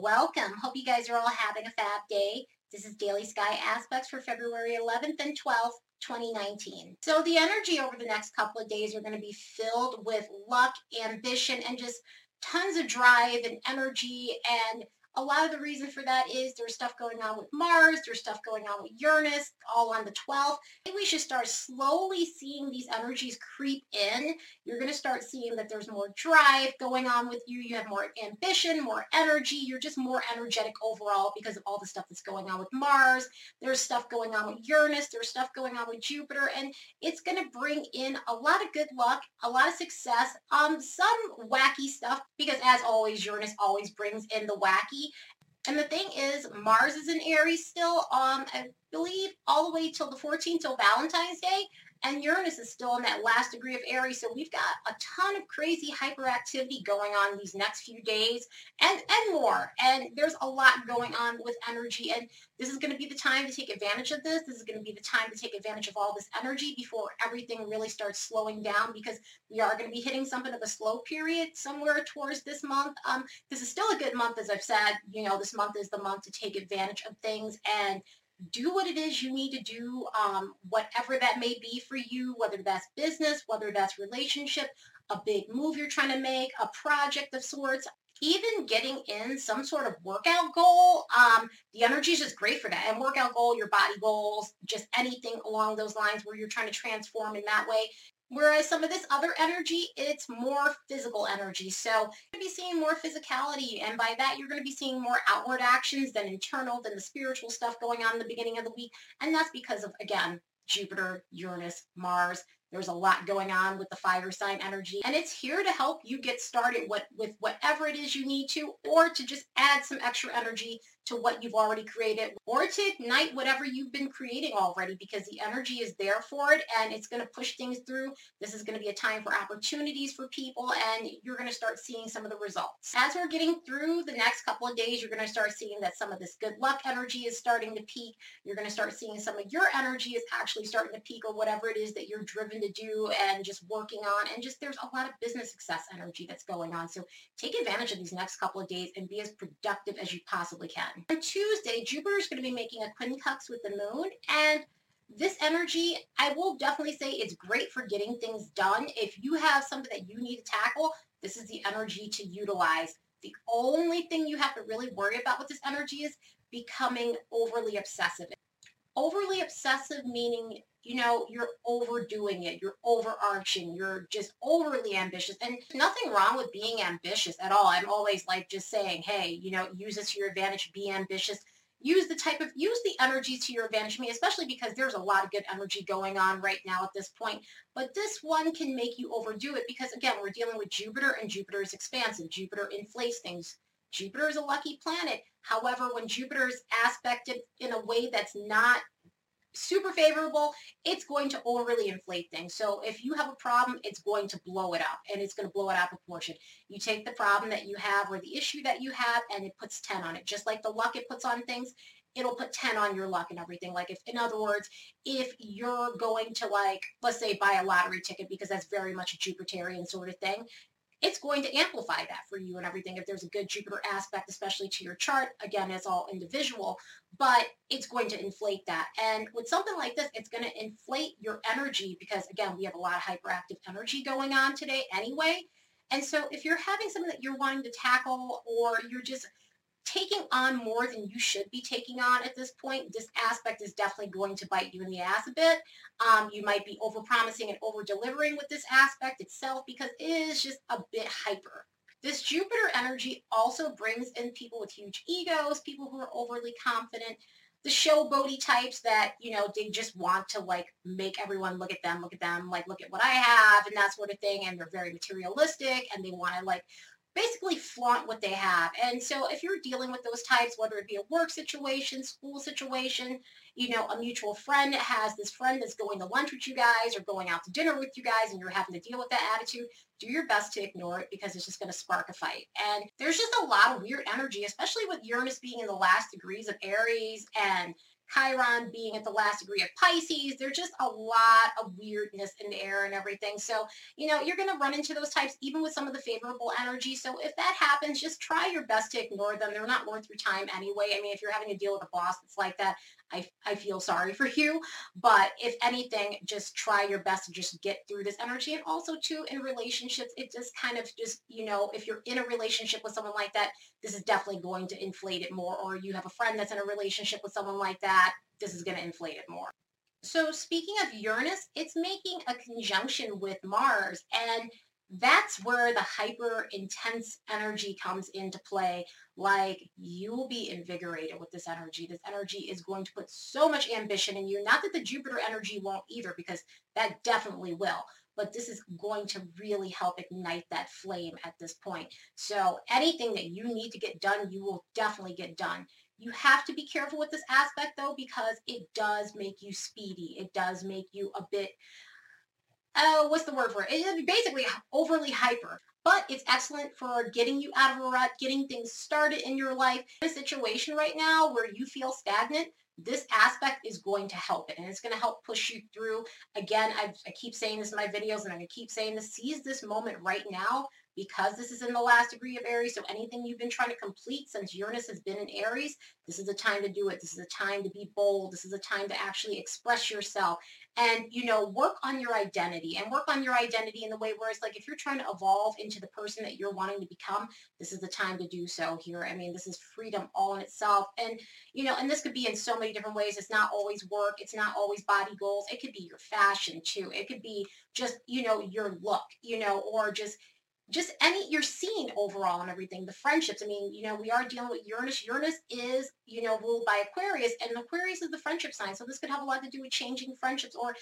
Welcome. Hope you guys are all having a fab day. This is Daily Sky Aspects for February 11th and 12th, 2019. So the energy over the next couple of days are going to be filled with luck, ambition, and just tons of drive and energy and a lot of the reason for that is there's stuff going on with Mars, there's stuff going on with Uranus, all on the 12th. And we should start slowly seeing these energies creep in. You're going to start seeing that there's more drive going on with you. You have more ambition, more energy. You're just more energetic overall because of all the stuff that's going on with Mars. There's stuff going on with Uranus. There's stuff going on with Jupiter. And it's going to bring in a lot of good luck, a lot of success, um, some wacky stuff because as always, Uranus always brings in the wacky. And the thing is, Mars is in Aries still, um, I believe all the way till the 14th, till Valentine's Day. And Uranus is still in that last degree of Aries. So we've got a ton of crazy hyperactivity going on these next few days and, and more. And there's a lot going on with energy. And this is going to be the time to take advantage of this. This is going to be the time to take advantage of all this energy before everything really starts slowing down because we are going to be hitting something of a slow period somewhere towards this month. Um, this is still a good month, as I've said. You know, this month is the month to take advantage of things and do what it is you need to do, um, whatever that may be for you, whether that's business, whether that's relationship, a big move you're trying to make, a project of sorts, even getting in some sort of workout goal, um, the energy is just great for that. And workout goal, your body goals, just anything along those lines where you're trying to transform in that way Whereas some of this other energy, it's more physical energy. So you're going to be seeing more physicality. And by that, you're going to be seeing more outward actions than internal, than the spiritual stuff going on in the beginning of the week. And that's because of, again, Jupiter, Uranus, Mars. There's a lot going on with the fire sign energy. And it's here to help you get started with, with whatever it is you need to, or to just add some extra energy to what you've already created or to ignite whatever you've been creating already because the energy is there for it and it's going to push things through. This is going to be a time for opportunities for people and you're going to start seeing some of the results. As we're getting through the next couple of days, you're going to start seeing that some of this good luck energy is starting to peak. You're going to start seeing some of your energy is actually starting to peak or whatever it is that you're driven to do and just working on and just there's a lot of business success energy that's going on. So take advantage of these next couple of days and be as productive as you possibly can. On Tuesday, Jupiter is going to be making a quincunx with the moon. And this energy, I will definitely say it's great for getting things done. If you have something that you need to tackle, this is the energy to utilize. The only thing you have to really worry about with this energy is becoming overly obsessive. Overly obsessive meaning, you know, you're overdoing it, you're overarching, you're just overly ambitious. And nothing wrong with being ambitious at all. I'm always like just saying, hey, you know, use this to your advantage, be ambitious. Use the type of, use the energy to your advantage, I me, especially because there's a lot of good energy going on right now at this point. But this one can make you overdo it because, again, we're dealing with Jupiter and Jupiter is expansive. Jupiter inflates things. Jupiter is a lucky planet. However, when Jupiter is aspected in a way that's not super favorable, it's going to overly inflate things. So if you have a problem, it's going to blow it up and it's going to blow it out of proportion. You take the problem that you have or the issue that you have and it puts 10 on it. Just like the luck it puts on things, it'll put 10 on your luck and everything. Like if, in other words, if you're going to like, let's say buy a lottery ticket because that's very much a Jupiterian sort of thing, it's going to amplify that for you and everything. If there's a good Jupiter aspect, especially to your chart, again, it's all individual, but it's going to inflate that. And with something like this, it's going to inflate your energy because, again, we have a lot of hyperactive energy going on today anyway. And so if you're having something that you're wanting to tackle or you're just taking on more than you should be taking on at this point, this aspect is definitely going to bite you in the ass a bit. Um, you might be over-promising and over-delivering with this aspect itself because it is just a bit hyper. This Jupiter energy also brings in people with huge egos, people who are overly confident, the showboaty types that, you know, they just want to like make everyone look at them, look at them, like look at what I have and that sort of thing. And they're very materialistic and they want to like basically flaunt what they have. And so if you're dealing with those types, whether it be a work situation, school situation, you know, a mutual friend has this friend that's going to lunch with you guys or going out to dinner with you guys and you're having to deal with that attitude, do your best to ignore it because it's just going to spark a fight. And there's just a lot of weird energy, especially with Uranus being in the last degrees of Aries and Chiron being at the last degree of Pisces. There's just a lot of weirdness in the air and everything. So, you know, you're going to run into those types even with some of the favorable energy. So if that happens, just try your best to ignore them. They're not worth your time anyway. I mean, if you're having to deal with a boss that's like that, I, I feel sorry for you. But if anything, just try your best to just get through this energy. And also too, in relationships, it just kind of just, you know, if you're in a relationship with someone like that, this is definitely going to inflate it more. Or you have a friend that's in a relationship with someone like that, this is going to inflate it more. So speaking of Uranus, it's making a conjunction with Mars and that's where the hyper intense energy comes into play. Like you will be invigorated with this energy. This energy is going to put so much ambition in you. Not that the Jupiter energy won't either, because that definitely will. But this is going to really help ignite that flame at this point. So anything that you need to get done, you will definitely get done. You have to be careful with this aspect though, because it does make you speedy. It does make you a bit uh, what's the word for it? It's basically overly hyper. But it's excellent for getting you out of a rut, getting things started in your life. In a situation right now where you feel stagnant, this aspect is going to help it and it's going to help push you through. Again, I've, i keep saying this in my videos and I'm going to keep saying this. Seize this moment right now because this is in the last degree of Aries. So anything you've been trying to complete since Uranus has been in Aries, this is a time to do it. This is a time to be bold. This is a time to actually express yourself and you know work on your identity and work on your identity in the way where it's like if you're trying to evolve into the person that you're wanting to become this is the time to do so here i mean this is freedom all in itself and you know and this could be in so many different ways it's not always work it's not always body goals it could be your fashion too it could be just you know your look you know or just just any you're seeing overall and everything the friendships i mean you know we are dealing with uranus. Uranus is you know ruled by aquarius and aquarius is the friendship sign so this could have a lot to do with changing friendships or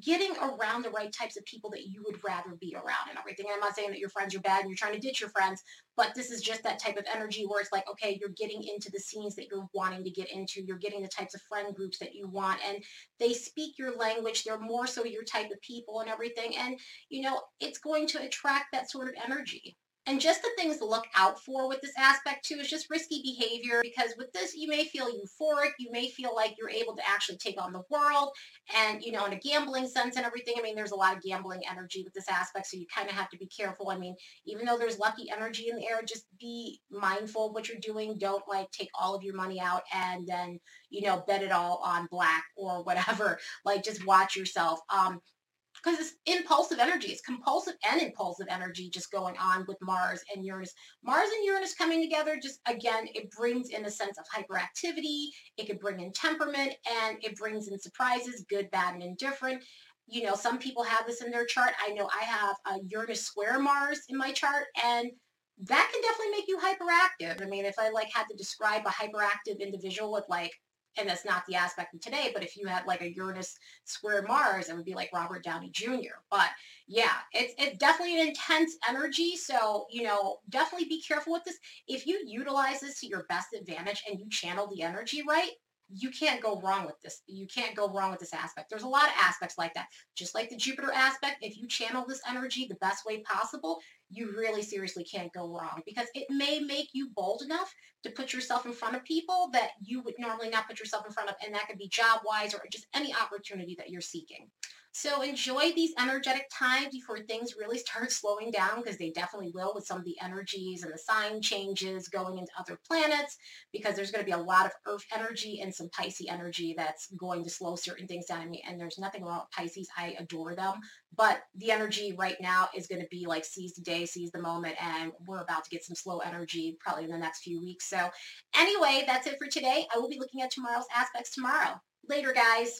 getting around the right types of people that you would rather be around and everything. I'm not saying that your friends are bad and you're trying to ditch your friends but this is just that type of energy where it's like okay you're getting into the scenes that you're wanting to get into. You're getting the types of friend groups that you want and they speak your language. They're more so your type of people and everything. And you know it's going to attract that sort of energy and just the things to look out for with this aspect too is just risky behavior because with this you may feel euphoric, you may feel like you're able to actually take on the world and you know in a gambling sense and everything. I mean there's a lot of gambling energy with this aspect so you kind of have to be careful. I mean even though there's lucky energy in the air just be mindful of what you're doing. Don't like take all of your money out and then you know bet it all on black or whatever. Like just watch yourself. Um because it's impulsive energy. It's compulsive and impulsive energy just going on with Mars and Uranus. Mars and Uranus coming together just, again, it brings in a sense of hyperactivity. It could bring in temperament and it brings in surprises, good, bad, and indifferent. You know, some people have this in their chart. I know I have a Uranus square Mars in my chart and that can definitely make you hyperactive. I mean, if I like had to describe a hyperactive individual with like and that's not the aspect of today, but if you had like a Uranus square Mars, it would be like Robert Downey Jr. But yeah, it's, it's definitely an intense energy. So, you know, definitely be careful with this. If you utilize this to your best advantage and you channel the energy right, you can't go wrong with this. You can't go wrong with this aspect. There's a lot of aspects like that. Just like the Jupiter aspect, if you channel this energy the best way possible, you really seriously can't go wrong because it may make you bold enough to put yourself in front of people that you would normally not put yourself in front of. And that could be job wise or just any opportunity that you're seeking. So enjoy these energetic times before things really start slowing down because they definitely will with some of the energies and the sign changes going into other planets because there's going to be a lot of earth energy and some Pisces energy that's going to slow certain things down. I mean, and there's nothing wrong with Pisces. I adore them. But the energy right now is going to be like seize the day, seize the moment, and we're about to get some slow energy probably in the next few weeks. So anyway, that's it for today. I will be looking at tomorrow's aspects tomorrow. Later, guys.